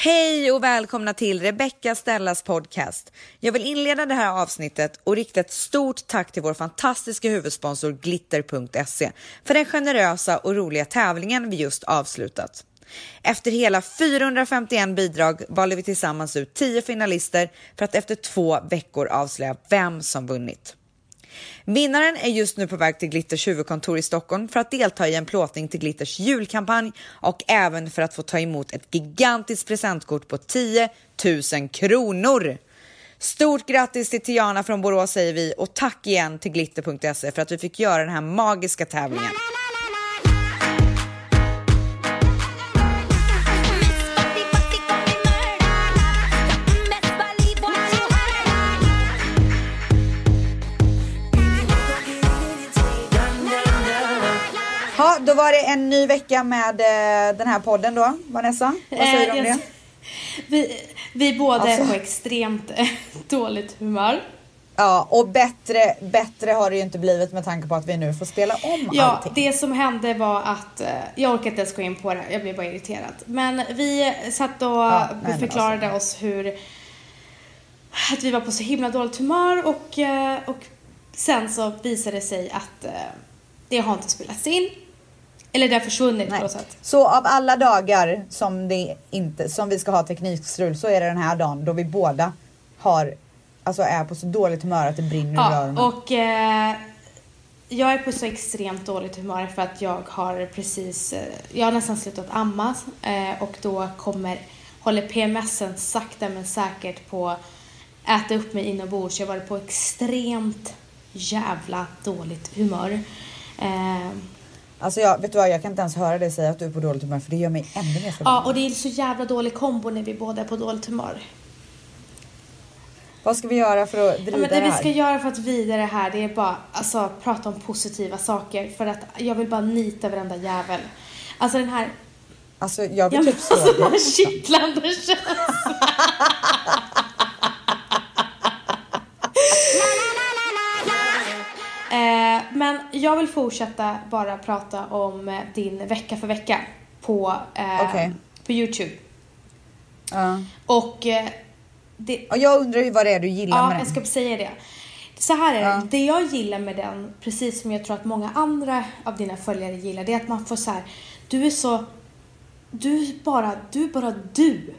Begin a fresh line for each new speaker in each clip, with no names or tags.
Hej och välkomna till Rebecca Stellas podcast. Jag vill inleda det här avsnittet och rikta ett stort tack till vår fantastiska huvudsponsor Glitter.se för den generösa och roliga tävlingen vi just avslutat. Efter hela 451 bidrag valde vi tillsammans ut 10 finalister för att efter två veckor avslöja vem som vunnit. Vinnaren är just nu på väg till Glitters huvudkontor i Stockholm för att delta i en plåtning till Glitters julkampanj och även för att få ta emot ett gigantiskt presentkort på 10 000 kronor. Stort grattis till Tiana från Borås säger vi och tack igen till glitter.se för att vi fick göra den här magiska tävlingen. Ja, då var det en ny vecka med eh, den här podden då, Vanessa. Vad säger du om
Eh,
det?
Vi, vi båda
Alltså.
är på extremt eh, dåligt humör.
Ja, och bättre, bättre har det ju inte blivit med tanke på att vi nu får spela om
Ja,
allting.
det som hände var att, eh, jag orkar inte ens gå in på det, jag blev bara irriterad. Men vi satt och
nej, men
förklarade oss hur, att vi var på så himla dåligt humör och, och sen så visade det sig att det har inte spelats in. Eller det har försvunnit på
Nej.
något sätt.
Så av alla dagar som, det inte, som vi ska ha teknikstrul så är det den här dagen då vi båda har, alltså är på så dåligt humör att det brinner i
Ja,
öronen.
och eh, jag är på så extremt dåligt humör för att jag har precis, eh, jag har nästan slutat amma eh, och då kommer, håller PMSen sakta men säkert på att äta upp mig inombords. Jag har varit på extremt jävla dåligt humör. Eh,
Alltså jag, vet du vad, jag kan inte ens höra dig säga att du är på dåligt humör för det gör mig ännu mer
ja,
förbannad.
och det är så jävla dålig kombo när vi båda är på dåligt humör.
Vad ska vi göra för att vrida
Ja, men det
det
vi
här?
ska göra för att vidare här det är bara alltså prata om positiva saker för att jag vill bara nita varenda jävel. Alltså den här,
Alltså jag vill
ja,
typ slå
alltså den
dig.
här kittlande känslan. Eh, men jag vill fortsätta bara prata om eh, din vecka för vecka på, eh,
Okej.
på Youtube.
Ja.
Och eh, det,
jag undrar ju vad det är du gillar
Ja,
med
jag
den.
ska säga det. Så här är det.
Ja.
Det jag gillar med den, precis som jag tror att många andra av dina följare gillar, det är att man får så här, du är så, du är bara, du är bara du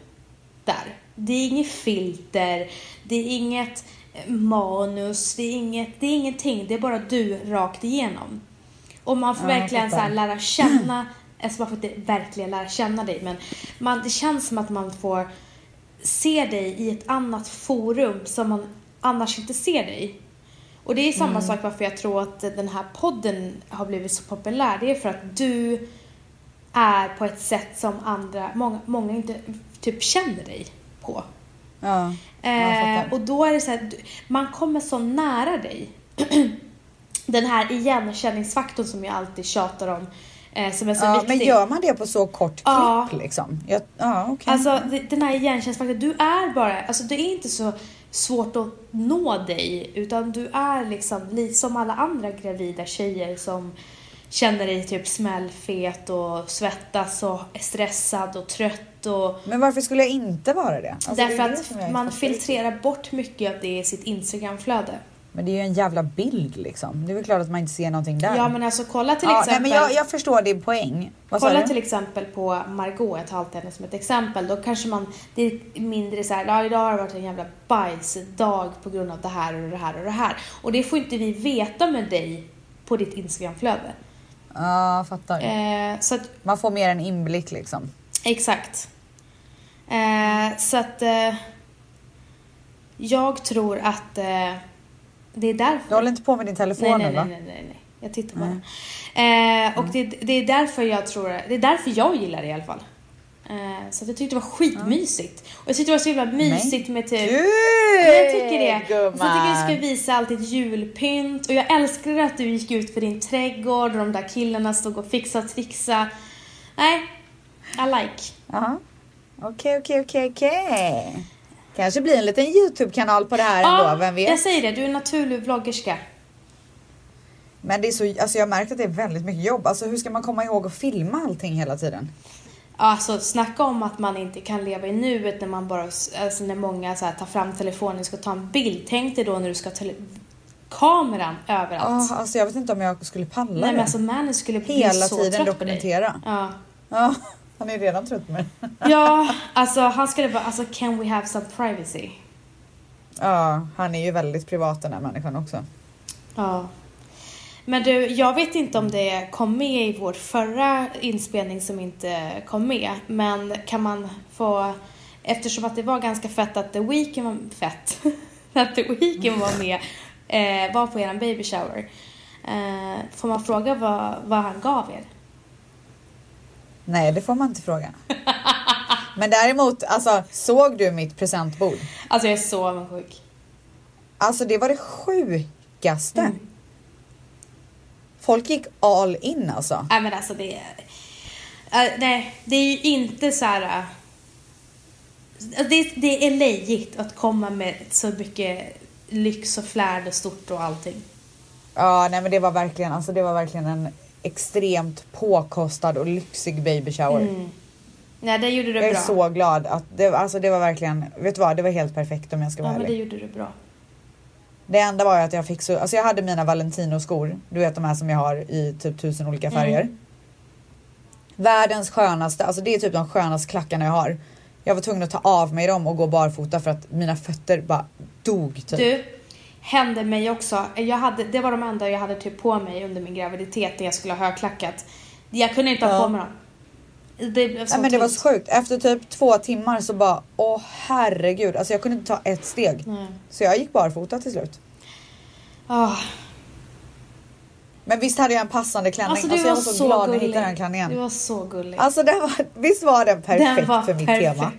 där. Det är inget filter, det är inget manus, det är inget, det är ingenting, det är bara du rakt igenom. Och man får
Ja,
verkligen så här lära känna, alltså man får inte verkligen lära känna dig, men man, det känns som att man får se dig i ett annat forum som man annars inte ser dig. Och det är samma
Mm.
sak varför jag tror att den här podden har blivit så populär. Det är för att du är på ett sätt som andra, många, många inte typ känner dig på.
Ja.
Eh, och då är det så här, man kommer så nära dig. Den här igenkänningsfaktorn som jag alltid tjatar om, eh, som är så
ja,
viktig.
men gör man det på så kort klipp
Ja.
liksom? Jag, ja, okej.
Alltså den här igenkänningsfaktorn, du är bara, alltså det är inte så svårt att nå dig utan du är liksom som alla andra gravida tjejer som känner dig typ smällfet och svettas och är stressad och trött och
Men varför skulle jag inte vara det? Alltså, det är
därför
det
att man filtrerar bort mycket av det i sitt Instagramflöde.
Men det är ju en jävla bild liksom. Det är väl klart att man inte ser någonting där.
Ja men alltså kolla till
ja, nej,
exempel
men jag, jag förstår din poäng. Vad
Kolla till exempel på Margot, jag tar alltid henne som ett exempel. Då kanske man, det är mindre så här, ja idag har det varit en jävla bajsdag på grund av det här och det här och det här. Och det får inte vi veta med dig på ditt Instagramflöde.
Ja, fattar.
Eh, så att,
Man får mer en inblick liksom.
Exakt. Eh, så att eh, jag tror att eh, det är därför.
Du håller inte på med din telefon
nej, nej, nej, nej, nej, nej. Jag tittar bara. Eh, och det, det är därför jag tror, det är därför jag gillar det i alla fall. Eh, så jag tyckte det var skitmysigt. Och jag tyckte det var så himla mysigt med typ! Ja, jag tycker det. Så tycker jag
Gumman!
du ska visa allt ditt julpynt. Och jag älskar att du gick ut för din trädgård och de där killarna stod och fixade och trixade. Nej, I like.
Okej, okej, okej, okej. Kanske blir en liten Youtube-kanal på det här ändå, vem vet?
jag säger det. Du är naturlig vloggerska.
Men det är så, alltså jag har märkt att det är väldigt mycket jobb. Alltså hur ska man komma ihåg att filma allting hela tiden?
Alltså snacka om att man inte kan leva i nuet när man bara, alltså när många så här, tar fram telefonen och ska ta en bild. Tänk dig då när du ska tele- kameran överallt.
Ja, alltså jag vet inte om jag skulle palla
Nej men
det.
alltså Manny skulle bli
Hela
så
tiden
trött på dig.
dokumentera.
Ja.
Ja, han är redan trött mig.
ja, alltså han skulle bara, alltså can we have some privacy?
Ja, han är ju väldigt privat den här människan också.
Ja. Men du, jag vet inte om det kom med i vår förra inspelning som inte kom med. Men kan man få, eftersom att det var ganska fett att The Weeknd var fett, att The Weeknd var med, eh, var på eran baby shower. Eh, får man fråga vad, vad han gav er?
Nej, det får man inte fråga. Men däremot, alltså såg du mitt presentbord?
Alltså jag är så avundsjuk.
Alltså det var det sjukaste.
Mm.
Folk gick all in alltså.
Nej men alltså det är... eh, nej, det är ju inte så här... eh, det, det är lejigt att komma med så mycket lyx och flärd och stort och allting.
Ja, nej men det var verkligen, alltså det var verkligen en extremt påkostad och lyxig baby shower.
Mm. Nej, det gjorde du
Jag är
bra.
så glad att det, alltså det var verkligen, vet du vad, det var helt perfekt om jag ska
ja,
vara
men det
ärlig.
gjorde du bra.
Det enda var ju att jag fick så, alltså jag hade mina Valentino-skor, du vet de här som jag har i typ tusen olika färger.
Mm.
Världens skönaste, alltså det är typ de skönaste klackarna jag har. Jag var tvungen att ta av mig dem och gå barfota för att mina fötter bara dog typ.
Du, hände mig också. Jag hade, det var de enda jag hade typ på mig under min graviditet när jag skulle ha högklackat. Jag kunde inte ha
Ja.
på mig dem. Det blev så
Nej, men det var så sjukt. Efter typ två timmar så bara, åh herregud. Alltså jag kunde inte ta ett steg.
Nej.
Så jag gick barfota till slut.
Ah,
Men visst hade jag en passande klänning.
Alltså
Alltså,
du
jag
var
så,
så,
glad när jag
gullig.
hittade den
Du
klänningen.
var så gullig.
Alltså den var, visst var den perfekt
den var
för mitt
perfekt.
tema?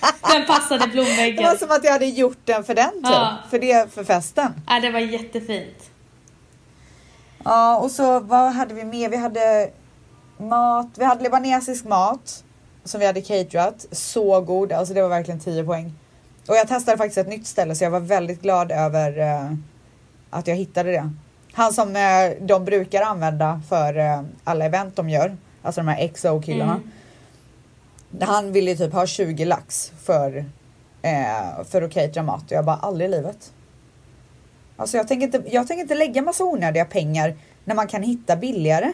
Den passade
Det var
blomväggen.
som att jag hade gjort den för den typ.
Ja.
För det, för festen.
Ja, det var jättefint.
Ja och så vad hade vi mer? Vi hade mat, vi hade libanesisk mat. Som vi hade caterat. Så god, alltså det var verkligen 10 poäng. Och jag testade faktiskt ett nytt ställe så jag var väldigt glad över eh, att jag hittade det. Han som eh, de brukar använda för eh, alla event de gör. Alltså de här XO killarna.
Mm.
Han ville typ ha 20 lax för, eh, för att catera mat och jag bara aldrig i livet. Alltså jag tänker, inte, jag tänker inte lägga massa onödiga pengar när man kan hitta billigare.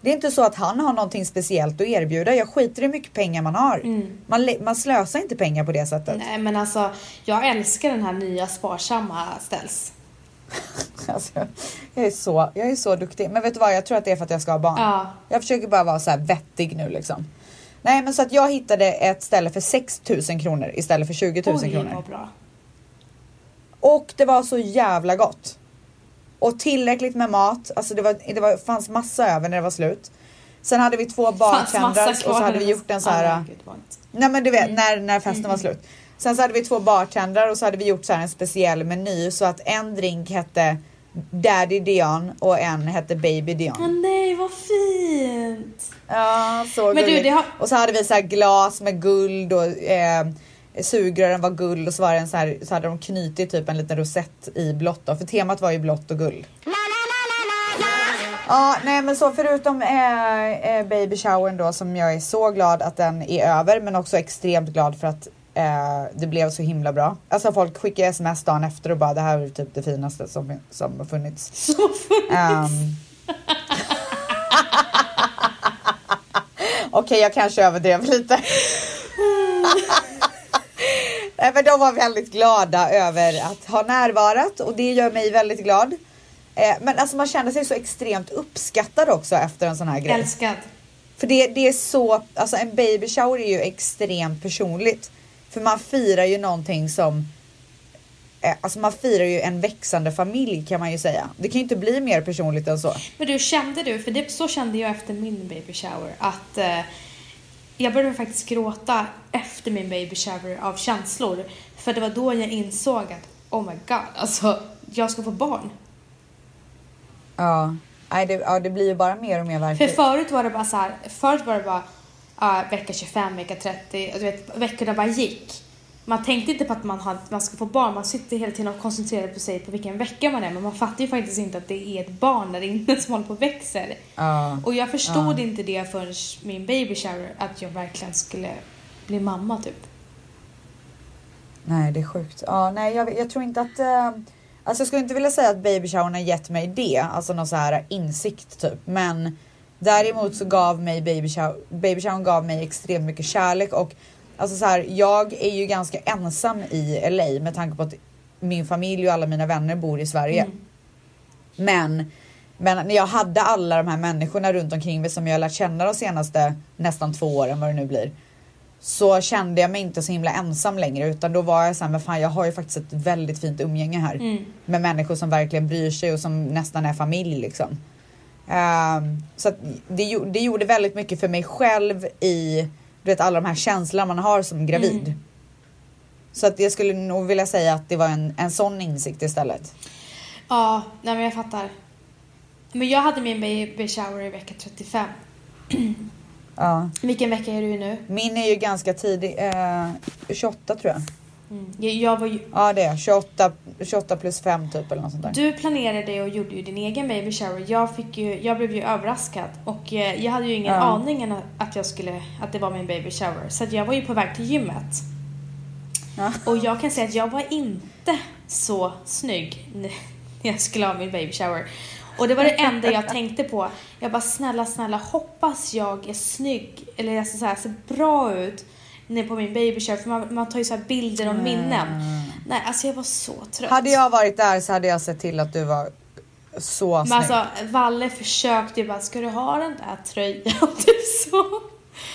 Det är inte så att han har någonting speciellt att erbjuda. Jag skiter i hur mycket pengar man har.
Mm.
Man, man slösar inte pengar på det sättet.
Nej, men alltså, jag älskar den här nya sparsamma ställs.
Alltså, jag, är så, jag är så duktig. Men vet du vad, jag tror att det är för att jag ska ha barn.
Ja.
Jag försöker bara vara så vettig nu liksom. Nej men så att jag hittade ett ställe för 6 000 kronor istället för 20 000
Oj,
kronor.
vad bra.
Och det var så jävla gott. Och tillräckligt med mat. Alltså det, var, det var, fanns massa över när det var slut. Sen hade vi två bartenders och så hade vi gjort en så här.
Ja, nej.
Nej men du vet
Mm.
när, när festen var slut. Sen så hade vi två bartendrar och så hade vi gjort så här en speciell meny så att en drink hette Daddy Dion och en hette Baby Dion.
nej, vad fint!
Ja, så
Men du,
gulligt.
det har-
Och så hade vi så här glas med guld och eh, sugrören var guld och så var det en så här så hade de knutit typ en liten rosett i blått då, för temat var ju blått och guld. Ja, nej men så förutom eh, eh, baby showern då som jag är så glad att den är över men också extremt glad för att eh, det blev så himla bra. Alltså folk skickar sms dagen efter och bara det här är typ det finaste som, som har funnits.
Så funnits.
Ehm. Okej, jag kanske överdrev lite. Nej, men de var väldigt glada över att ha närvarat och det gör mig väldigt glad. Eh, men alltså man känner sig så extremt uppskattad också efter en sån här grej.
Älskad.
För det, det är så, alltså en baby shower är ju extremt personligt. För man firar ju någonting som, alltså man firar ju en växande familj kan man ju säga. Det kan ju inte bli mer personligt än så.
Men du, kände du, för det, så kände jag efter min baby shower, att eh, jag började faktiskt gråta efter min baby shower av känslor. För det var då jag insåg att, oh my god, alltså jag ska få barn.
Ja, Nej, det, ja, det blir ju bara mer och mer
För
verkligt.
förut var det bara så här, förut var det bara ah, vecka 25, vecka 30, och du vet, veckorna bara gick. Man tänkte inte på att man, har, man ska få barn, man sitter hela tiden och koncentrerar på sig på vilken vecka man är men man fattar ju faktiskt inte att det är ett barn där inne som håller på och växer.
Ja.
Och jag förstod
Ja.
inte det förrän min baby shower att jag verkligen skulle bli mamma typ.
Nej, det är sjukt. Ja, nej, jag, jag tror inte att... Eh, alltså jag skulle inte vilja säga att baby showern har gett mig det, alltså någon så här insikt typ. Men däremot så gav mig baby shower, baby showern gav mig extremt mycket kärlek och alltså så här, jag är ju ganska ensam i LA med tanke på att min familj och alla mina vänner bor i Sverige.
Mm.
Men, men när jag hade alla de här människorna runt omkring mig som jag lärt känna de senaste nästan två åren, vad det nu blir. Så kände jag mig inte så himla ensam längre utan då var jag såhär, men fan jag har ju faktiskt ett väldigt fint umgänge här.
Mm.
Med människor som verkligen bryr sig och som nästan är familj liksom. Ehm, så det, det gjorde väldigt mycket för mig själv i du vet, alla de här känslorna man har som gravid.
Mm.
Så att jag skulle nog vilja säga att det var en, en sån insikt istället.
Ja, nej men jag fattar. Men jag hade min baby shower i vecka 35.
Ja.
Vilken vecka är du i nu?
Min är ju ganska tidig, eh, 28 tror jag.
Mm. Jag, jag var ju,
Ja det är 28, 28 plus 5 typ eller något sånt där.
du planerade och gjorde ju din egen baby shower. Jag, fick ju, jag blev ju överraskad och eh, jag hade ju ingen
Ja.
aning att, jag skulle, att det var min baby shower. Så jag var ju på väg till gymmet.
Ja.
Och jag kan säga att jag var inte så snygg när jag skulle ha min baby shower. Och det var det enda jag tänkte på. Jag bara snälla, snälla hoppas jag är snygg eller alltså så här, ser bra ut när på min baby shower. För man, man tar ju så här bilder och minnen. Nej, alltså jag var så trött.
Hade jag varit där så hade jag sett till att du var så
Men
snygg.
alltså Valle försökte ju bara, ska du ha den där tröjan? Typ så.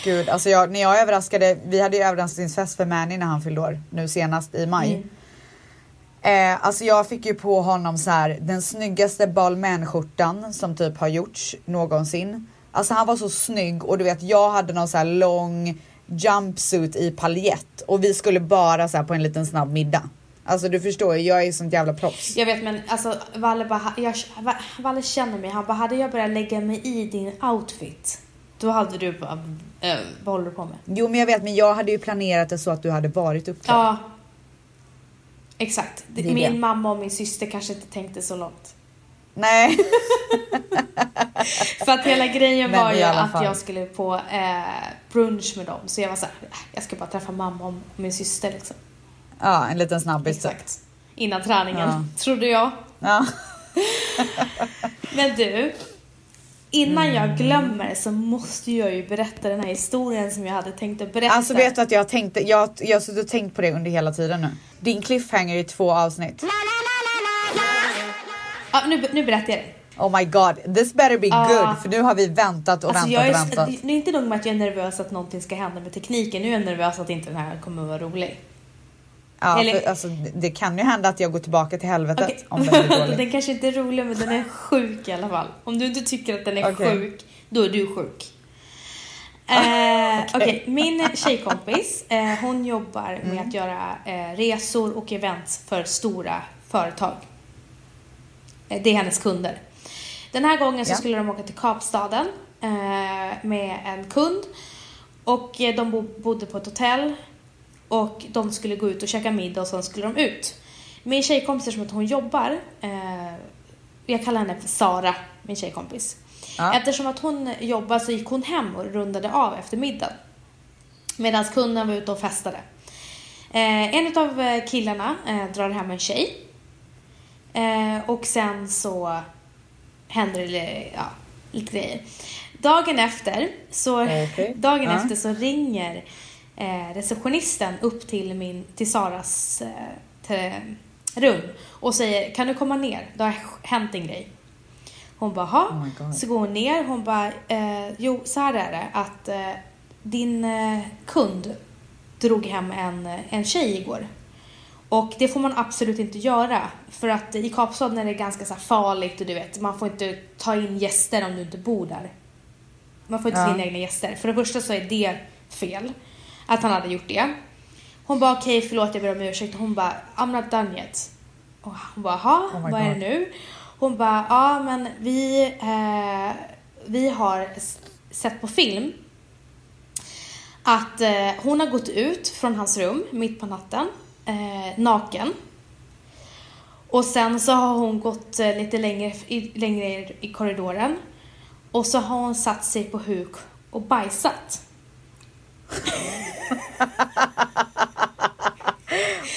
Gud, alltså jag, när jag överraskade, vi hade ju överraskningsfest för Manny när han fyllde år nu senast i maj.
Mm.
Eh, alltså jag fick ju på honom så här den snyggaste balmainskjortan som typ har gjorts någonsin. Alltså han var så snygg och du vet jag hade någon så här lång jumpsuit i paljett och vi skulle bara så här på en liten snabb middag. Alltså du förstår ju, jag är sånt jävla proffs.
Jag vet men alltså Valle bara, jag, Va- Valle känner mig, han bara, hade jag börjat lägga mig i din outfit då hade du bara, äh, vad håller du på med?
Jo men jag vet men jag hade ju planerat det så att du hade varit uppklädd.
Ja. Exakt.
Det är
Min
det.
mamma och min syster kanske inte tänkte så långt.
Nej.
För att hela grejen var ju att
fall.
jag skulle på eh, brunch med dem. Så jag var såhär, jag ska bara träffa mamma och min syster liksom.
Ja en liten snabbis. typ.
Exakt. Innan träningen,
Ja.
trodde jag.
Ja.
Men du, innan
Mm.
jag glömmer så måste jag ju berätta den här historien som jag hade tänkt att berätta.
Alltså vet du att jag tänkte, jag, jag har suttit och tänkt på det under hela tiden nu. Din cliffhanger i två avsnitt.
Ja, nu, nu berättar jag det.
Oh my god, this better be
Ja.
good för nu har vi väntat och
Alltså
väntat och väntat.
det är inte nog med att jag är nervös att någonting ska hända med tekniken, nu är jag nervös att inte den här kommer att vara rolig.
Ja,
eller-
för, alltså, det- kan ju hända att jag går tillbaka till helvetet
Okej.
om den blir dålig.
den kanske inte är rolig men den är sjuk i alla fall. Om du inte tycker att den är
Okej.
sjuk, då är du sjuk. Eh, Okej, min tjejkompis, eh, hon jobbar med
Mm.
att göra eh, resor och events för stora företag. Eh, det är hennes kunder. Den här gången så
Ja.
skulle de åka till Kapstaden eh, med en kund och eh, de bo, bodde på ett hotell och de skulle gå ut och käka middag och sen skulle de ut. Min tjejkompis, som att hon jobbar, jag kallar henne för Sara, min tjejkompis.
Ja.
Eftersom att hon jobbar så gick hon hem och rundade av efter middagen. Medan kunden var ute och festade. Eh, en av killarna eh, drar hem en tjej. Eh, och sen så händer det ja, lite grejer. Dagen efter så,
Okej.
dagen
Ja.
efter så ringer eh, receptionisten upp till, min, till Saras eh, till, rum och säger kan du komma ner? Det har hänt en grej. Hon bara, "Ha?"
Oh.
Så går hon ner, hon bara, eh, jo så här är det att eh, din eh, kund drog hem en, en tjej igår. Och det får man absolut inte göra. För att i Kapstaden är det ganska så farligt och du vet, man får inte ta in gäster om du inte bor där. Man får inte ta
Ja.
in egna gäster. För det första så är det fel. Att han hade gjort det. Hon bara okej förlåt jag ber om ursäkt. Hon bara I'm not done yet. Och hon bara jaha
Oh
vad är det
God.
nu? Hon bara ja men vi, eh, vi har sett på film att eh, hon har gått ut från hans rum mitt på natten, eh, naken. Och sen så har hon gått eh, lite längre, i, längre i korridoren. Och så har hon satt sig på huk och bajsat.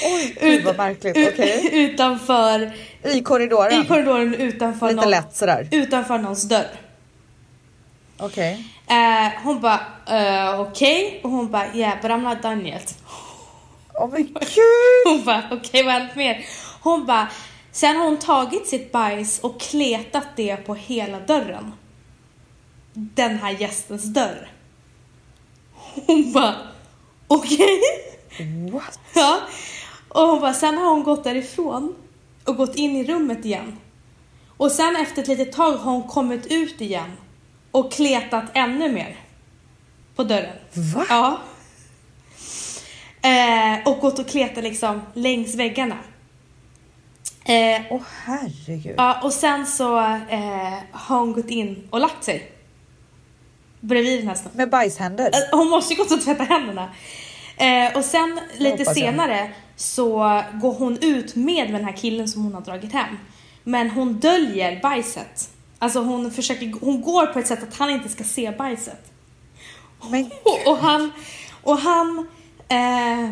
Oj, gud vad märkligt. Okej.
utanför,
I korridoren?
i korridoren utanför,
Lite
någon,
lätt sådär.
utanför någons dörr.
Okej.
Eh, hon bara, uh, okej. Och hon bara, yeah but I'm not done yet.
Åh men gud!
Hon bara, okej okay, vad har hänt mer? Hon bara, sen har hon tagit sitt bajs och kletat det på hela dörren. Den här gästens dörr. Hon bara, okej.
What?
Ja. Och hon bara, sen har hon gått därifrån och gått in i rummet igen. Och sen efter ett litet tag har hon kommit ut igen och kletat ännu mer på dörren.
Va?
Ja. Eh, och gått och kletat liksom längs väggarna. Eh,
Åh herregud.
ja, och sen så eh, har hon gått in och lagt sig. Bredvid den här snubben.
Med bajshänder?
Eh, Hon måste ju gått och tvätta händerna. Eh, och sen lite senare så går hon ut med den här killen som hon har dragit hem. Men hon döljer bajset. Alltså hon försöker, hon går på ett sätt att han inte ska se bajset.
Men
Och, och han, och han, eh,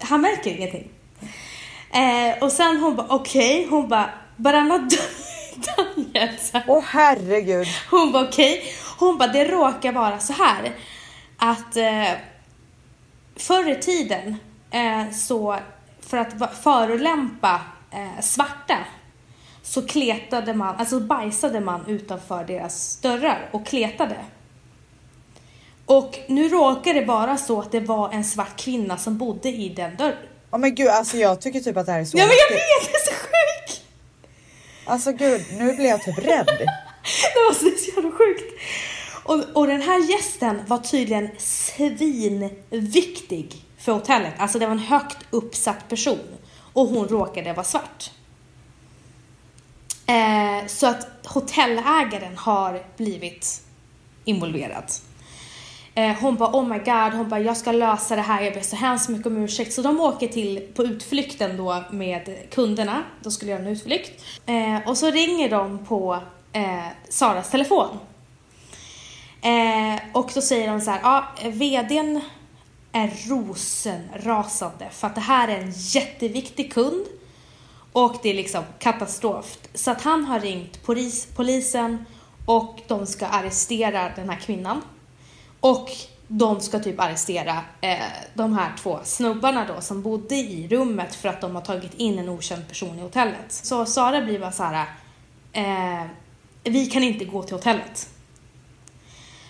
han märker ingenting. Eh, och sen hon bara okej, hon bara yet. Så
Åh herregud.
hon bara okej. Hon bara det råkar vara så här att eh, förr i tiden eh, så för att förolämpa eh, svarta så kletade man, alltså bajsade man utanför deras dörrar och kletade. Och nu råkar det vara så att det var en svart kvinna som bodde i den dörren.
Åh men gud alltså jag tycker typ att det här är så
Ja men jag vet, det är så sjukt!
Alltså gud, nu blir jag typ rädd.
Det var så jävla sjukt. Och, och den här gästen var tydligen svinviktig för hotellet. Alltså det var en högt uppsatt person. Och hon råkade vara svart. Eh, så att hotellägaren har blivit involverad. Eh, hon bara oh my god, hon bara jag ska lösa det här, jag ber så hemskt mycket om ursäkt. Så de åker till på utflykten då med kunderna, de skulle göra en utflykt. Eh, och så ringer de på eh, Saras telefon. Eh, och då säger de så här, ja vdn är rosenrasande för att det här är en jätteviktig kund och det är liksom katastrof. Så att han har ringt polis, polisen och de ska arrestera den här kvinnan. Och de ska typ arrestera eh, de här två snubbarna då som bodde i rummet för att de har tagit in en okänd person i hotellet. Så Sara blir bara så här, eh, vi kan inte gå till hotellet.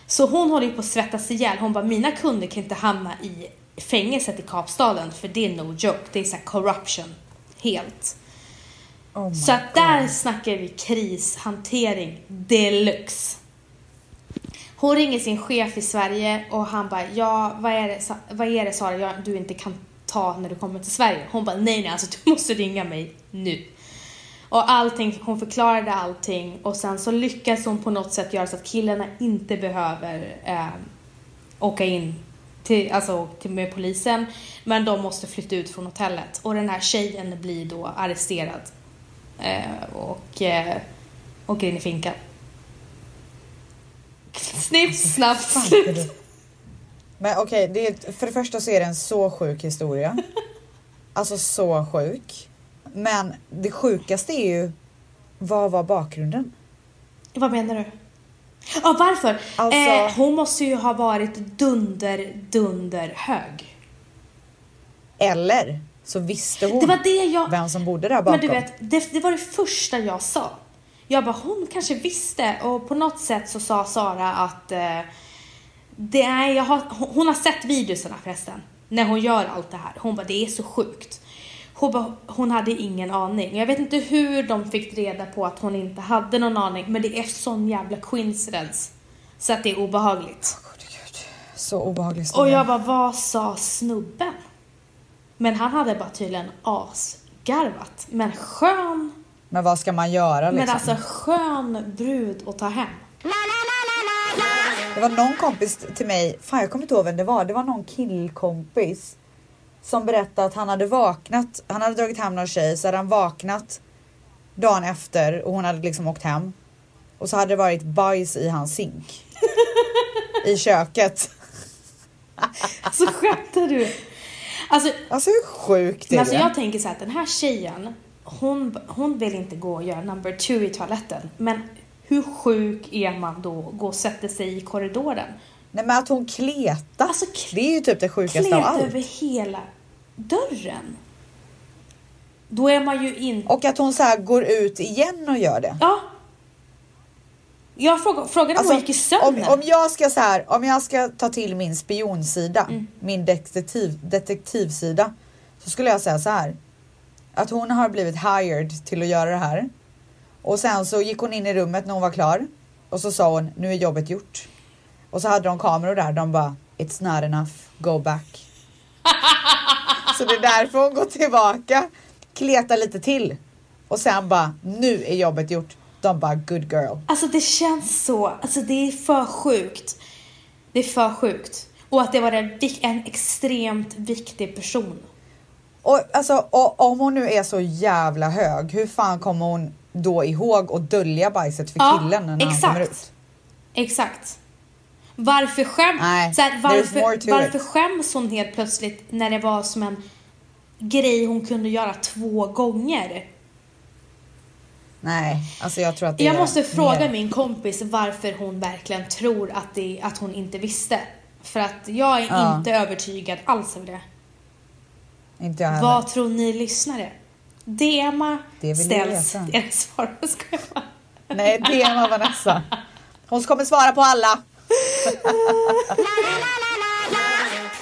Så hon håller ju på att svettas ihjäl. Hon bara, mina kunder kan inte hamna i fängelset i Kapstaden för det är no joke. Det är så här corruption. Helt.
Oh
Så att där
God.
snackar vi krishantering deluxe. Hon ringer sin chef i Sverige och han bara, ja vad är det, vad är det Sara jag, du inte kan ta när du kommer till Sverige? Hon bara, nej nej alltså du måste ringa mig nu. Och allting, hon förklarade allting och sen så lyckas hon på något sätt göra så att killarna inte behöver eh, åka in till, alltså, till, med polisen. Men de måste flytta ut från hotellet och den här tjejen blir då arresterad. Eh, och eh, åker in i finkan. Snipp, snapp, slut.
Men okej, det är, för det första så är det en så sjuk historia. Alltså så sjuk. Men det sjukaste är ju, vad var bakgrunden?
Vad menar du? Ja, varför?
Alltså-
Eh, hon måste ju ha varit dunder, dunder hög.
Eller så visste hon
Det var det jag...
vem som bodde där bakom.
Men du vet, det, det var det första jag sa. Jag bara, hon kanske visste och på något sätt så sa Sara att eh, det är, jag har, hon har sett videorna förresten, när hon gör allt det här. Hon bara, det är så sjukt. Hon, bara, hon hade ingen aning. Jag vet inte hur de fick reda på att hon inte hade någon aning, men det är sån jävla coincidence. Så att det är obehagligt.
Gud, Så obehaglig
Och jag bara, vad sa snubben? Men han hade bara tydligen asgarvat. Men skön
Men vad ska man göra liksom?
Men alltså skön brud att ta hem.
Det var någon kompis till mig, fan jag kommer inte ihåg vem det var, det var någon killkompis som berättade att han hade vaknat, han hade dragit hem någon tjej så hade han vaknat dagen efter och hon hade liksom åkt hem. Och så hade det varit bajs i hans zink. I köket.
Alltså skämtar du? Alltså,
Alltså hur sjukt är
alltså
det?
jag tänker så här att den här tjejen, hon, hon vill inte gå och göra number two i toaletten. Men hur sjuk är man då att gå och sätta sig i korridoren?
Nej men att hon kletar.
Alltså,
det är ju typ det sjukaste av allt.
över hela dörren. Då är man ju inte...
Och att hon så här går ut igen och gör det.
Ja. Jag frågade, frågade om hon gick i
Alltså, om,
sömnen.
om jag ska så här, om jag ska ta till min spionsida,
Mm.
min detektiv, detektivsida, så skulle jag säga så här. Att hon har blivit hired till att göra det här. Och sen så gick hon in i rummet när hon var klar och så sa hon nu är jobbet gjort. Och så hade de kameror där. De bara it's not enough, go back. så det är därför hon går tillbaka, kletar lite till och sen bara nu är jobbet gjort. De bara good girl.
Alltså det känns så, alltså det är för sjukt. Det är för sjukt. Och att det var en, en extremt viktig person.
Och, alltså, och, om hon nu är så jävla hög, hur fan kommer hon då ihåg att dölja bajset för
Ja,
killen när han
exakt.
kommer ut?
Exakt. Varför, skäm,
Nej,
så här, varför, varför skäms hon helt plötsligt när det var som en grej hon kunde göra två gånger?
Nej, alltså jag tror att det
Jag
är
måste fråga
mer.
min kompis varför hon verkligen tror att, det, att hon inte visste. För att jag är
Ja.
inte övertygad alls av det.
Inte jag heller.
Vad tror ni lyssnare? DMa
Det vill vi
ställs era svar.
Nej, Emma Vanessa. Hon kommer svara på alla.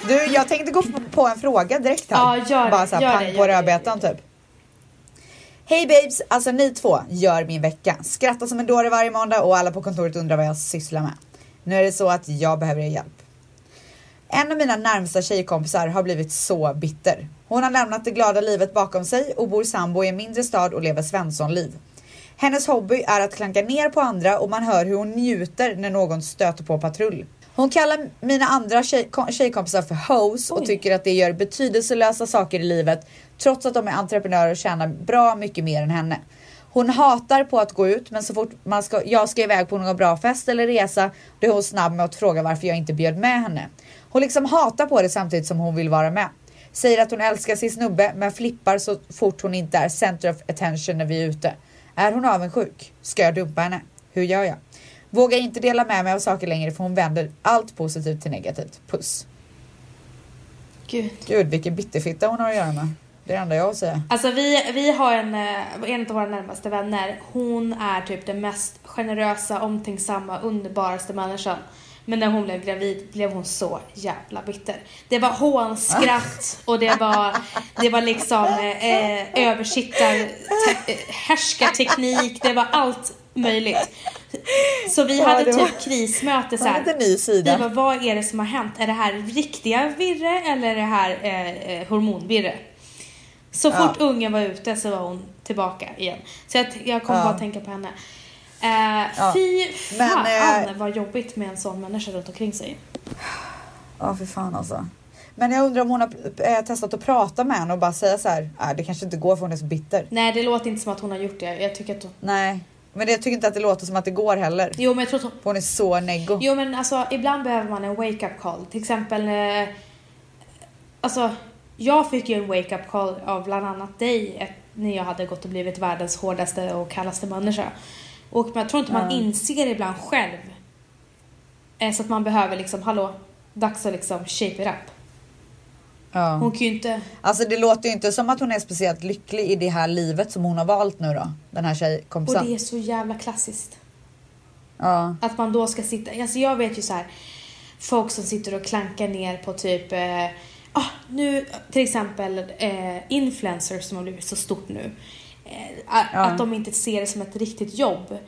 Du, jag tänkte gå på en fråga direkt här.
Ja, gör det,
Bara så här,
gör
pang
det,
på rödbetan typ. Hej babes, alltså ni två gör min vecka. Skrattar som en dåre varje måndag och alla på kontoret undrar vad jag sysslar med. Nu är det så att jag behöver er hjälp. En av mina närmsta tjejkompisar har blivit så bitter. Hon har lämnat det glada livet bakom sig och bor sambo i en mindre stad och lever svenssonliv. Hennes hobby är att klanka ner på andra och man hör hur hon njuter när någon stöter på patrull. Hon kallar mina andra tjej, kom- tjejkompisar för hoes och
Oj.
tycker att det gör betydelselösa saker i livet trots att de är entreprenörer och tjänar bra mycket mer än henne. Hon hatar på att gå ut men så fort man ska, jag ska iväg på någon bra fest eller resa då är hon snabb med att fråga varför jag inte bjöd med henne. Hon liksom hatar på det samtidigt som hon vill vara med. Säger att hon älskar sin snubbe men flippar så fort hon inte är center of attention när vi är ute. Är hon avundsjuk? Ska jag dumpa henne? Hur gör jag? Vågar inte dela med mig av saker längre för hon vänder allt positivt till negativt. Puss.
Gud.
Gud vilken bitterfitta hon har att göra med. Det är det enda jag har att säga.
Alltså vi, vi har en, eh, en av våra närmaste vänner. Hon är typ den mest generösa, omtänksamma, underbaraste människan. Men när hon blev gravid blev hon så jävla bitter. Det var hånskratt och det var, det var liksom eh, översittar, te, eh, härskarteknik, det var allt möjligt. Så vi
Ja,
hade
det var-
typ krismöte så här.
ny
Vi
sida.
bara, vad är det som har hänt? Är det här riktiga virre eller är det här eh, eh, hormonvirre? Så
Ja.
fort ungen var ute så var hon tillbaka igen. Så jag, jag kom
Ja.
bara att tänka på henne. Eh,
Ja.
Fy
Men,
fan
eh,
vad jobbigt med en sån människa runt omkring sig.
Ja för fan alltså. Men jag undrar om hon har eh, testat att prata med henne och bara säga så här. "Nej, det kanske inte går för hon är så bitter.
Nej det låter inte som att hon har gjort det. Jag tycker att hon...
Nej, men jag tycker inte att det låter som att det går heller.
Jo men jag tror att hon...
Hon är så neggo.
Jo men alltså ibland behöver man en wake-up call. Till exempel... Eh, alltså jag fick ju en wake-up call av bland annat dig ett, när jag hade gått och blivit världens hårdaste och kallaste människa. Och men jag tror inte man
Ja.
inser ibland själv. Eh, så att man behöver liksom, hallå, dags att liksom shape it up.
Ja.
Hon kan ju inte...
Alltså det låter ju inte som att hon är speciellt lycklig i det här livet som hon har valt nu då. Den här
Och
tjejkompisen.
det är så jävla klassiskt.
Ja.
Att man då ska sitta, alltså jag vet ju så här folk som sitter och klankar ner på typ, eh, ah, nu till exempel eh, influencers som har blivit så stort nu. Eh, a-
Ja.
Att de inte ser det som ett riktigt jobb.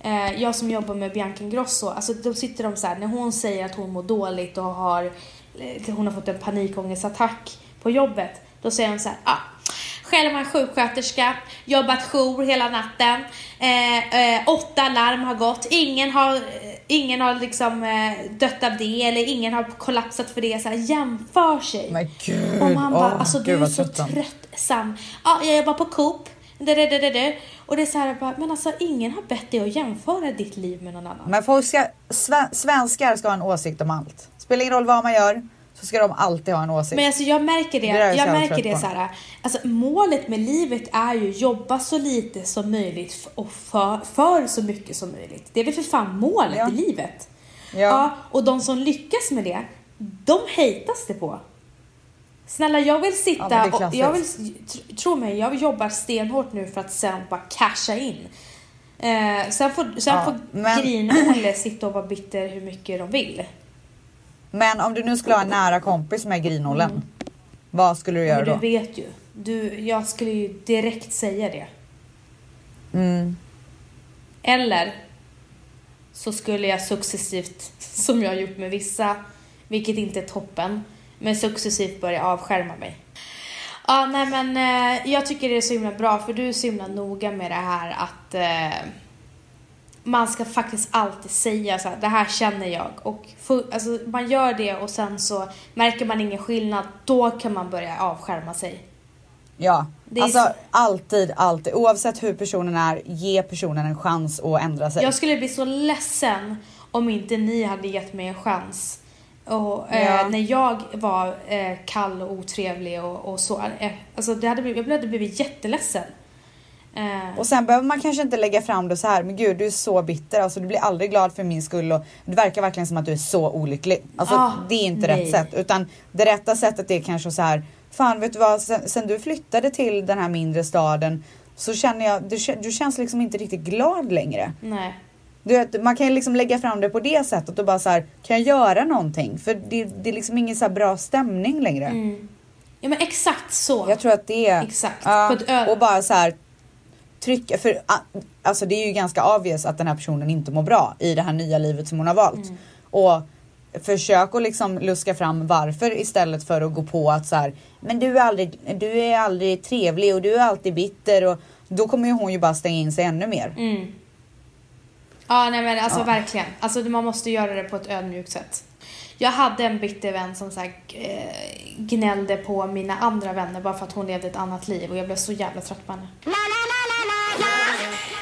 Eh, jag som jobbar med Bianca Ingrosso, alltså då sitter de så här, när hon säger att hon mår dåligt och har, eh, hon har fått en panikångestattack på jobbet, då säger hon så här, ah, Själv var jag sjuksköterska, jobbat jour hela natten. Eh, eh, åtta larm har gått. Ingen har, ingen har liksom eh, dött av det eller ingen har kollapsat för det. Så här, jämför sig.
Men gud,
Och man bara,
åh,
alltså
gud
du är så tröttsam. Ja, jag jobbar på Coop. Och det är så här, bara, men alltså ingen har bett dig att jämföra ditt liv med någon annan.
Men folk ska, sve, svenskar ska ha en åsikt om allt. Spelar ingen roll vad man gör så ska de alltid ha en åsikt.
Men alltså jag märker det,
Det jag
jag märker det
på.
så här, alltså målet med livet är ju jobba så lite som möjligt och för, för så mycket som möjligt. Det är väl för fan målet
Ja.
i livet?
Ja.
och de som lyckas med det, de hatas det på. Snälla jag vill
Ja,
sitta
är
och jag vill, tr- tro mig, jag jobbar stenhårt nu för att sen bara casha in. Eh, sen får, sen
Ja,
får
men-
Grin-Olle sitta och vara bitter hur mycket de vill.
Men om du nu skulle ha en nära kompis med grinollen. Vad skulle du göra
Men du
då?
vet ju, du, jag skulle ju direkt säga det.
Mm.
Eller så skulle jag successivt, som jag har gjort med vissa, vilket inte är toppen, men successivt börja avskärma mig. Ja, nej men eh, jag tycker det är så himla bra för du är så himla noga med det här att eh, man ska faktiskt alltid säga så här, det här känner jag. Och fu- alltså, man gör det och sen så märker man ingen skillnad, då kan man börja avskärma sig.
Ja, alltså
så-
alltid, alltid. Oavsett hur personen är, ge personen en chans att ändra sig.
Jag skulle bli så ledsen om inte ni hade gett mig en chans. Och, eh,
Ja.
när jag var eh, kall och otrevlig och, och så. Eh, alltså det hade blivit, jag hade blivit jätteledsen. Eh,
Och sen behöver man kanske inte lägga fram det så här, men gud du är så bitter, alltså du blir aldrig glad för min skull och det verkar verkligen som att du är så olycklig. Alltså
Ah,
det är inte
nej.
rätt sätt utan det rätta sättet är kanske så här, fan vet du vad, sen, sen du flyttade till den här mindre staden så känner jag, du, du känns liksom inte riktigt glad längre.
nej.
Du vet, man kan ju liksom lägga fram det på det sättet och bara så här, kan jag göra någonting? För det, det är liksom ingen så bra stämning längre.
Mm. Ja men exakt så.
Jag tror att det är...
Exakt.
Ja, och bara så här trycka, för alltså det är ju ganska obvious att den här personen inte mår bra i det här nya livet som hon har valt.
Mm.
Och försök att liksom luska fram varför istället för att gå på att så här, men du är aldrig, du är aldrig trevlig och du är alltid bitter och då kommer ju hon ju bara stänga in sig ännu mer.
Mm. Ja, nej men alltså
Ja.
verkligen. Alltså man måste göra det på ett ödmjukt sätt. Jag hade en bitter vän som så här, eh, gnällde på mina andra vänner bara för att hon levde ett annat liv och jag blev så jävla trött på henne.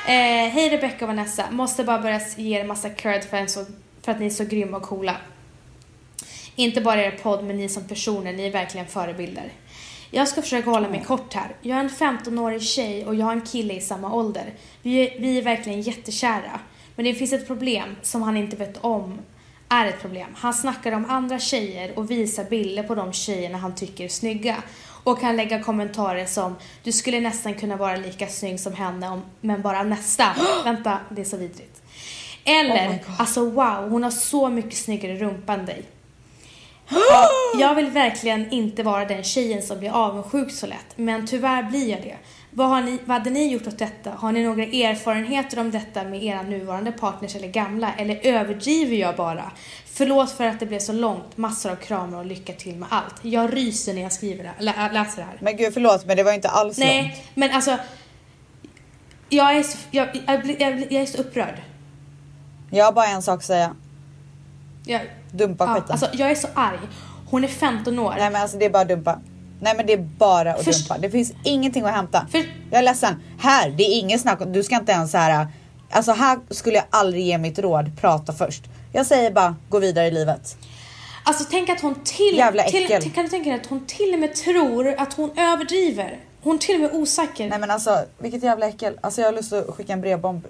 Eh, Hej Rebecca och Vanessa, måste bara börja ge er massa cred för, en så, för att ni är så grymma och coola. Inte bara er podd, men ni som personer, ni är verkligen förebilder. Jag ska försöka hålla mig kort här. Jag är en 15-årig tjej och jag har en kille i samma ålder. Vi vi är verkligen jättekära. Men det finns ett problem som han inte vet om är ett problem. Han snackar om andra tjejer och visar bilder på de tjejerna han tycker är snygga. Och kan lägga kommentarer som du skulle nästan kunna vara lika snygg som henne om, men bara nästan. Vänta, det är så vidrigt. Eller,
Oh
alltså wow, hon har så mycket snyggare rumpa än dig. Ja, jag vill verkligen inte vara den tjejen som blir avundsjuk så lätt, men tyvärr blir jag det. Vad, har ni, vad hade ni gjort åt detta? Har ni några erfarenheter om detta med era nuvarande partners eller gamla? Eller överdriver jag bara? Förlåt för att det blev så långt. Massor av kramar och lycka till med allt. Jag ryser när jag skriver det, lä, läser det här.
Men gud förlåt men det var inte alls långt.
Nej, men alltså. Jag är så, jag, jag, jag, jag är så upprörd.
Jag har bara en sak att säga.
Jag,
Dumpa
ja,
skiten.
alltså, jag är så arg. Hon är 15 år.
Nej men alltså det är bara dumpa. Nej men det är bara att
Först-
dumpa. Det finns ingenting att hämta.
För-
Jag är ledsen. Här, det är ingen snack Du ska inte ens så här. Alltså här skulle jag aldrig ge mitt råd. Prata först. Jag säger bara gå vidare i livet.
Alltså tänk att hon till,
Jävla
till
äckel.
Kan du tänka dig att hon till och med tror att hon överdriver? Hon till och med osäker.
Nej men alltså vilket jävla äckel. Alltså jag har lust att skicka en brevbomb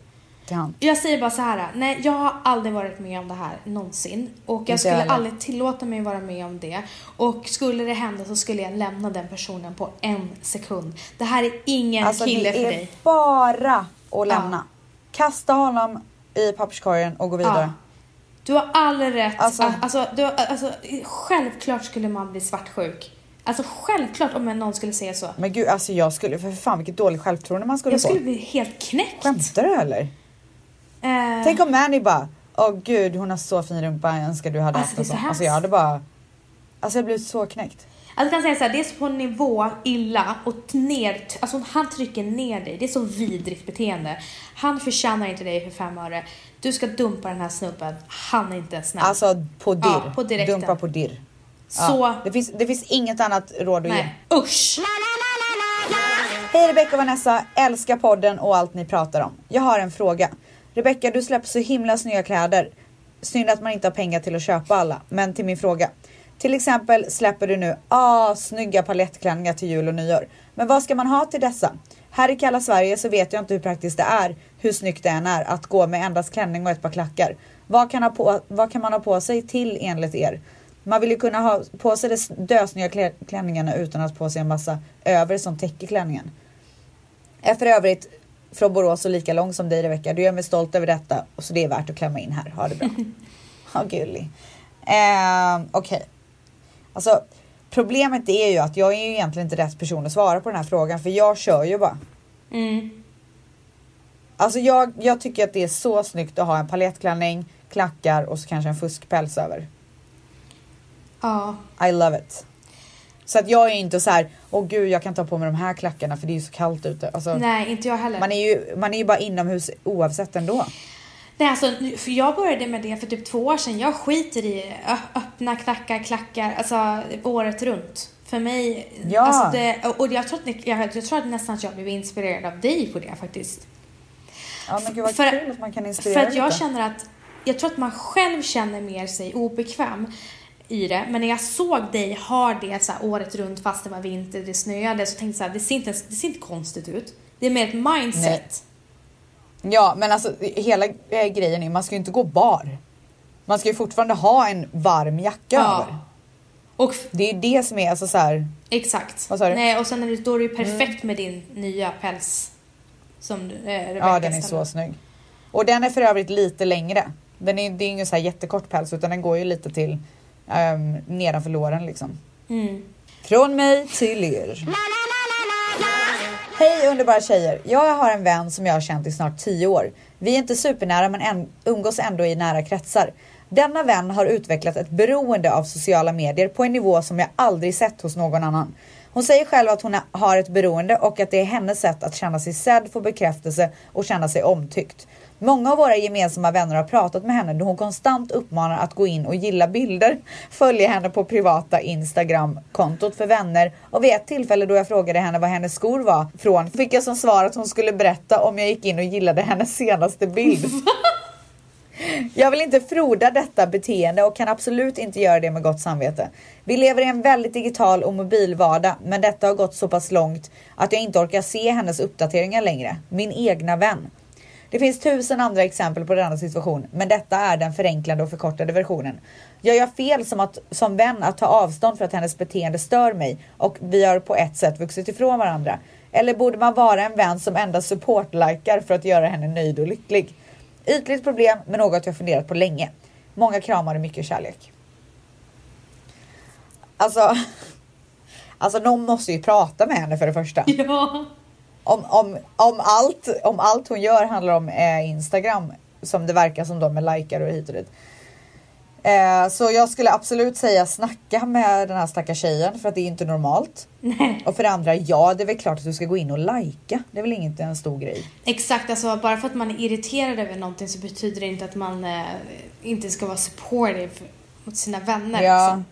till han.
Jag säger bara så här. Nej, jag har aldrig varit med om det här någonsin. Och jag
Inte
skulle
heller.
aldrig tillåta mig att vara med om det. Och skulle det hända så skulle jag lämna den personen på en sekund. Det här är ingen
Alltså
kille
det
för
är
dig.
bara att lämna. Kasta honom i papperskorgen och gå vidare.
Ja. Du har all rätt.
Alltså-
Alltså, alltså, du, alltså, självklart skulle man bli svartsjuk. Alltså självklart om någon skulle säga så.
Men gud alltså jag skulle, för fan vilket dåligt självförtroende man skulle
Jag
få.
skulle bli helt knäckt.
Skämtar du eller?
Eh,
Tänk om Manny bara, åh gud hon har så fin rumpa, jag önskar du hade
Alltså,
haft en
så
sån. Alltså jag hade bara, alltså jag blev så knäckt.
Alltså kan säga så här, det är så på en nivå illa och ner, alltså han trycker ner dig. Det är så vidrigt beteende. Han förtjänar inte dig för fem öre. Du ska dumpa den här snubben. Han är inte snäll.
Alltså på dirr.
Ja, på direkten.
Dumpa på dirr.
så,
Ja. Det, finns, det finns inget annat råd att ge.
nej, usch!
Hej Rebecca och Vanessa, älskar podden och allt ni pratar om. Jag har en fråga. Rebecka, du släpper så himla snygga kläder. Synd att man inte har pengar till att köpa alla, men till min fråga. Till exempel släpper du nu ah, snygga palettklänningar till jul och nyår. Men vad ska man ha till dessa? Här i kalla Sverige så vet jag inte hur praktiskt det är, hur snyggt det än är, att gå med endast klänning och ett par klackar. Vad kan, ha på, vad kan man ha på sig till enligt er? Man vill ju kunna ha på sig de dösnygga klä- klänningarna utan att på sig en massa över som täcker klänningen. För övrigt från Borås och lika lång som dig Rebecka. Du gör mig stolt över detta och så det är värt att klämma in här. Ha det bra. Ha gullig. Eh, Okej. Alltså problemet är ju att jag är ju egentligen inte rätt person att svara på den här frågan för jag kör ju bara.
Mm.
Alltså jag, jag tycker att det är så snyggt att ha en palettklänning, klackar och så kanske en fuskpäls över.
Ja,
I love it. Så att jag är inte så här, åh gud jag kan ta på mig de här klackarna för det är ju så kallt ute. Alltså,
nej inte jag heller.
man, är ju, man är ju bara inomhus oavsett ändå.
Nej, alltså, för jag började med det för typ två år sedan. Jag skiter i öppna klackar, klackar, alltså året runt. För mig,
Ja.
alltså det, och- jag tror, att, jag, jag tror att nästan att jag blev inspirerad av dig på det faktiskt.
Ja men gud vad
För-
kul att man kan inspirera
För att jag
lite.
känner att, jag tror att man själv känner mer sig obekväm i det. Men när jag såg dig ha det så året runt fast det var vinter, det snöade, så tänkte jag så här, det ser inte, det ser inte konstigt ut. Det är mer ett mindset.
Ja men alltså hela eh, grejen är man ska ju inte gå bar. Man ska ju fortfarande ha en varm jacka
Ja.
över.
Och
Det är ju det som är alltså så här.
Exakt.
Vad sa du? Mm.
Nej, och sen är det, då är det ju perfekt med din nya päls. Som eh, Rebecca
Ja den är
ställer.
så snygg. Och den är för övrigt lite längre. Den är, det är ingen så här jättekort päls utan den går ju lite till um, nedanför låren liksom.
Mm.
Från mig till er. Hej underbara tjejer! Jag har en vän som jag har känt i snart 10 år. Vi är inte supernära men umgås ändå i nära kretsar. Denna vän har utvecklat ett beroende av sociala medier på en nivå som jag aldrig sett hos någon annan. Hon säger själv att hon har ett beroende och att det är hennes sätt att känna sig sedd, få bekräftelse och känna sig omtyckt. Många av våra gemensamma vänner har pratat med henne då hon konstant uppmanar att gå in och gilla bilder, följa henne på privata Instagram-kontot för vänner och vid ett tillfälle då jag frågade henne vad hennes skor var från fick jag som svar att hon skulle berätta om jag gick in och gillade hennes senaste bild. Jag vill inte froda detta beteende och kan absolut inte göra det med gott samvete. Vi lever i en väldigt digital och mobil vardag, men detta har gått så pass långt att jag inte orkar se hennes uppdateringar längre. Min egna vän. Det finns tusen andra exempel på denna situation, men detta är den förenklade och förkortade versionen. Jag gör fel som, att, som vän att ta avstånd för att hennes beteende stör mig och vi har på ett sätt vuxit ifrån varandra. Eller borde man vara en vän som endast supportlikar för att göra henne nöjd och lycklig? Ytligt problem, men något jag funderat på länge. Många kramar och mycket kärlek. Alltså, alltså någon måste ju prata med henne för det första.
Ja.
Om, om, om, allt, om allt hon gör handlar om eh, Instagram, som det verkar som då med likar och hit och dit. Eh, så jag skulle absolut säga snacka med den här stackars tjejen för att det är inte normalt.
Nej.
Och för det andra, ja det är väl klart att du ska gå in och lajka. Det är väl inte en stor grej.
Exakt, alltså bara för att man är irriterad över någonting så betyder det inte att man eh, inte ska vara supportive mot sina vänner.
Ja.
Liksom.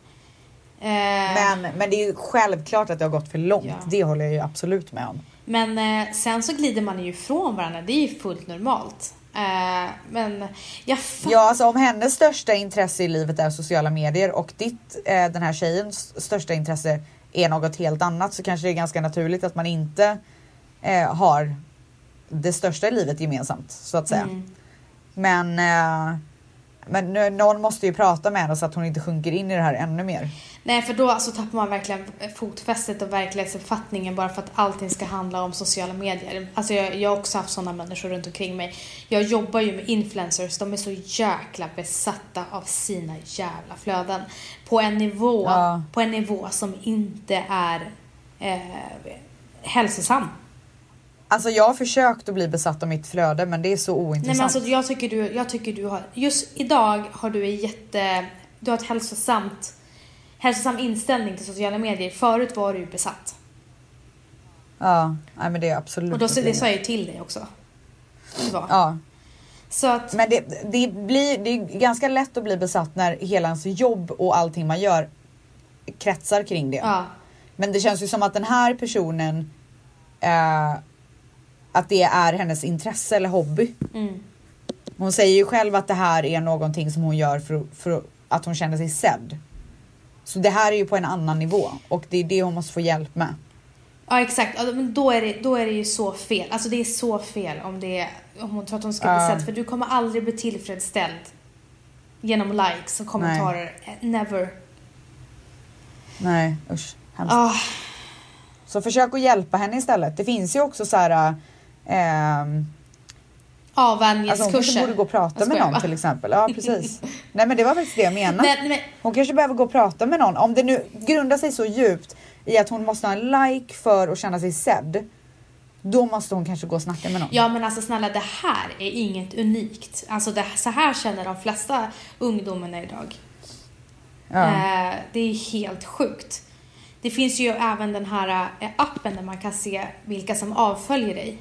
Eh,
Men, men det är ju självklart att det har gått för långt.
Ja.
Det håller jag ju absolut med om.
Men eh, sen så glider man ju ifrån varandra, det är ju fullt normalt. Eh, men jag fattar
Ja, alltså om hennes största intresse i livet är sociala medier och ditt, eh, den här tjejens största intresse är något helt annat så kanske det är ganska naturligt att man inte har det största i livet gemensamt så att säga.
Mm.
Men, men någon måste ju prata med henne så att hon inte sjunker in i det här ännu mer.
Nej, för då alltså tappar man verkligen fotfästet och verklighetsuppfattningen bara för att allting ska handla om sociala medier. Alltså jag, jag har också haft sådana människor runt omkring mig. Jag jobbar ju med influencers, de är så jäkla besatta av sina jävla flöden. På en nivå,
Ja.
på en nivå som inte är eh, hälsosam.
Alltså jag har försökt att bli besatt av mitt flöde men det är så ointressant.
Nej men alltså jag tycker du, jag tycker du har, just idag har du jätte, du har ett hälsosamt, hälsosam inställning till sociala medier. Förut var du ju besatt.
Ja, nej men det är absolut
Och då, det sa jag ju till dig också.
Ja,
Så att,
men det, det, blir, det är ganska lätt att bli besatt när hela ens jobb och allting man gör kretsar kring det.
ja.
Men det känns ju som att den här personen, eh, att det är hennes intresse eller hobby.
Mm.
Hon säger ju själv att det här är någonting som hon gör för, för att hon känner sig sedd. Så det här är ju på en annan nivå och det är det hon måste få hjälp med.
Ja exakt, då är, det, då är det ju så fel. Alltså det är så fel om, det är, om hon tror att hon ska bli sedd. För du kommer aldrig bli tillfredsställd genom likes och kommentarer. Eh, Never.
Nej usch, hemskt.
Ah,
Så försök att hjälpa henne istället. Det finns ju också så här ehm, Alltså hon kanske borde gå och prata med någon
bara.
till exempel. Ja precis. Nej men det var faktiskt det jag menade.
Nej, men,
Hon kanske behöver gå och prata med någon. Om det nu grundar sig så djupt i att hon måste ha en like för att känna sig sedd. Då måste hon kanske gå och snacka med någon.
ja men alltså snälla det här är inget unikt. Alltså det, så här känner de flesta ungdomarna idag.
Ja.
Eh, det är helt sjukt. Det finns ju även den här eh, appen där man kan se vilka som avföljer dig.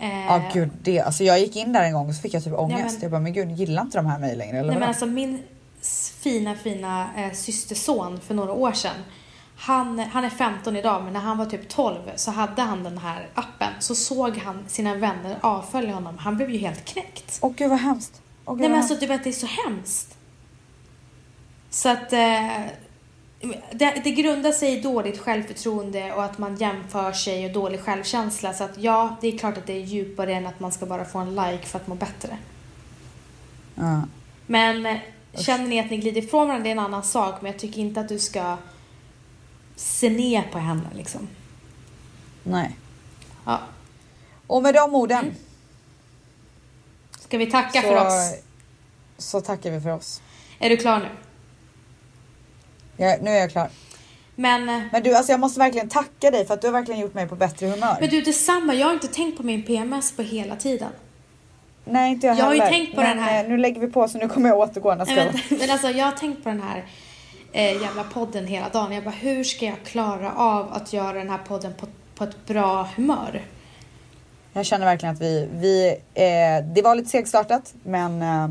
Eh,
Ja gud, det, alltså jag gick in där en gång och så fick jag typ ångest.
men-
Jag bara, men gud, gillar inte de här mig längre eller
Nej men alltså min fina fina eh, systerson för några år sedan. Han, han är 15 idag men när han var typ 12 så hade han den här appen. Så såg han sina vänner avfölja honom. Han blev ju helt knäckt.
Åh gud vad hemskt. Åh, gud,
Nej men
vad
alltså du vet det är så hemskt. Så att eh, det, det grundar sig i dåligt självförtroende och att man jämför sig och dålig självkänsla. Så att ja, det är klart att det är djupare än att man ska bara få en like för att må bättre.
Ja.
Men eh, känner ni att ni glider ifrån varandra, det är en annan sak. Men jag tycker inte att du ska se ner på henne liksom.
Nej.
Ja.
Och med de orden
Ska vi tacka
så,
för oss?
så tackar vi för oss.
Är du klar nu?
Ja, nu är jag klar.
Men, eh,
Men du, alltså jag måste verkligen tacka dig för att du har verkligen gjort mig på bättre humör.
men du, detsamma. Jag har inte tänkt på min PMS på hela tiden.
Nej, inte jag,
Jag har ju
heller.
tänkt på
Men,
den här.
eh, nu lägger vi på så nu kommer jag återgå gång.
men, men alltså, jag har tänkt på den här eh, jävla podden hela dagen. Jag bara, hur ska jag klara av att göra den här podden på, på ett bra humör?
Jag känner verkligen att vi, vi eh, det var lite segstartat men eh,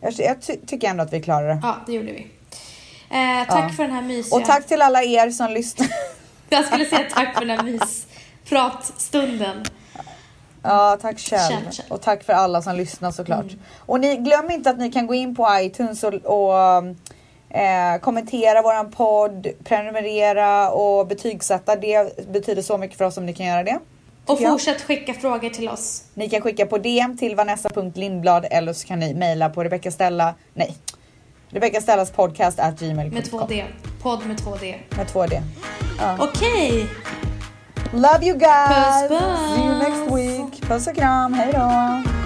jag, jag ty tycker ändå att vi klarar det.
Ja, det gjorde vi. Eh, tack
Ja.
för den här mysiga...
Och tack till alla er som lyssnar.
Jag skulle säga tack för den här myspratstunden.
Ja, tack Kjell.
Kjell, Kjell.
Och tack för alla som lyssnar såklart.
Mm.
Och ni, glöm inte att ni kan gå in på iTunes och, och eh, kommentera våran podd, prenumerera och betygsätta. Det betyder så mycket för oss om ni kan göra det.
Och
tycker jag.
fortsätt skicka frågor till oss.
Ni kan skicka på DM till vanessa.lindblad eller så kan ni mejla på Rebecca Stella, nej, Rebecca Stellas podcast at gmail.com.
Med 2D. Podd med 2D.
Med 2D. Ja.
Okej.
Love you guys!
Puss, puss.
See you next week. Puss och kram, hej då!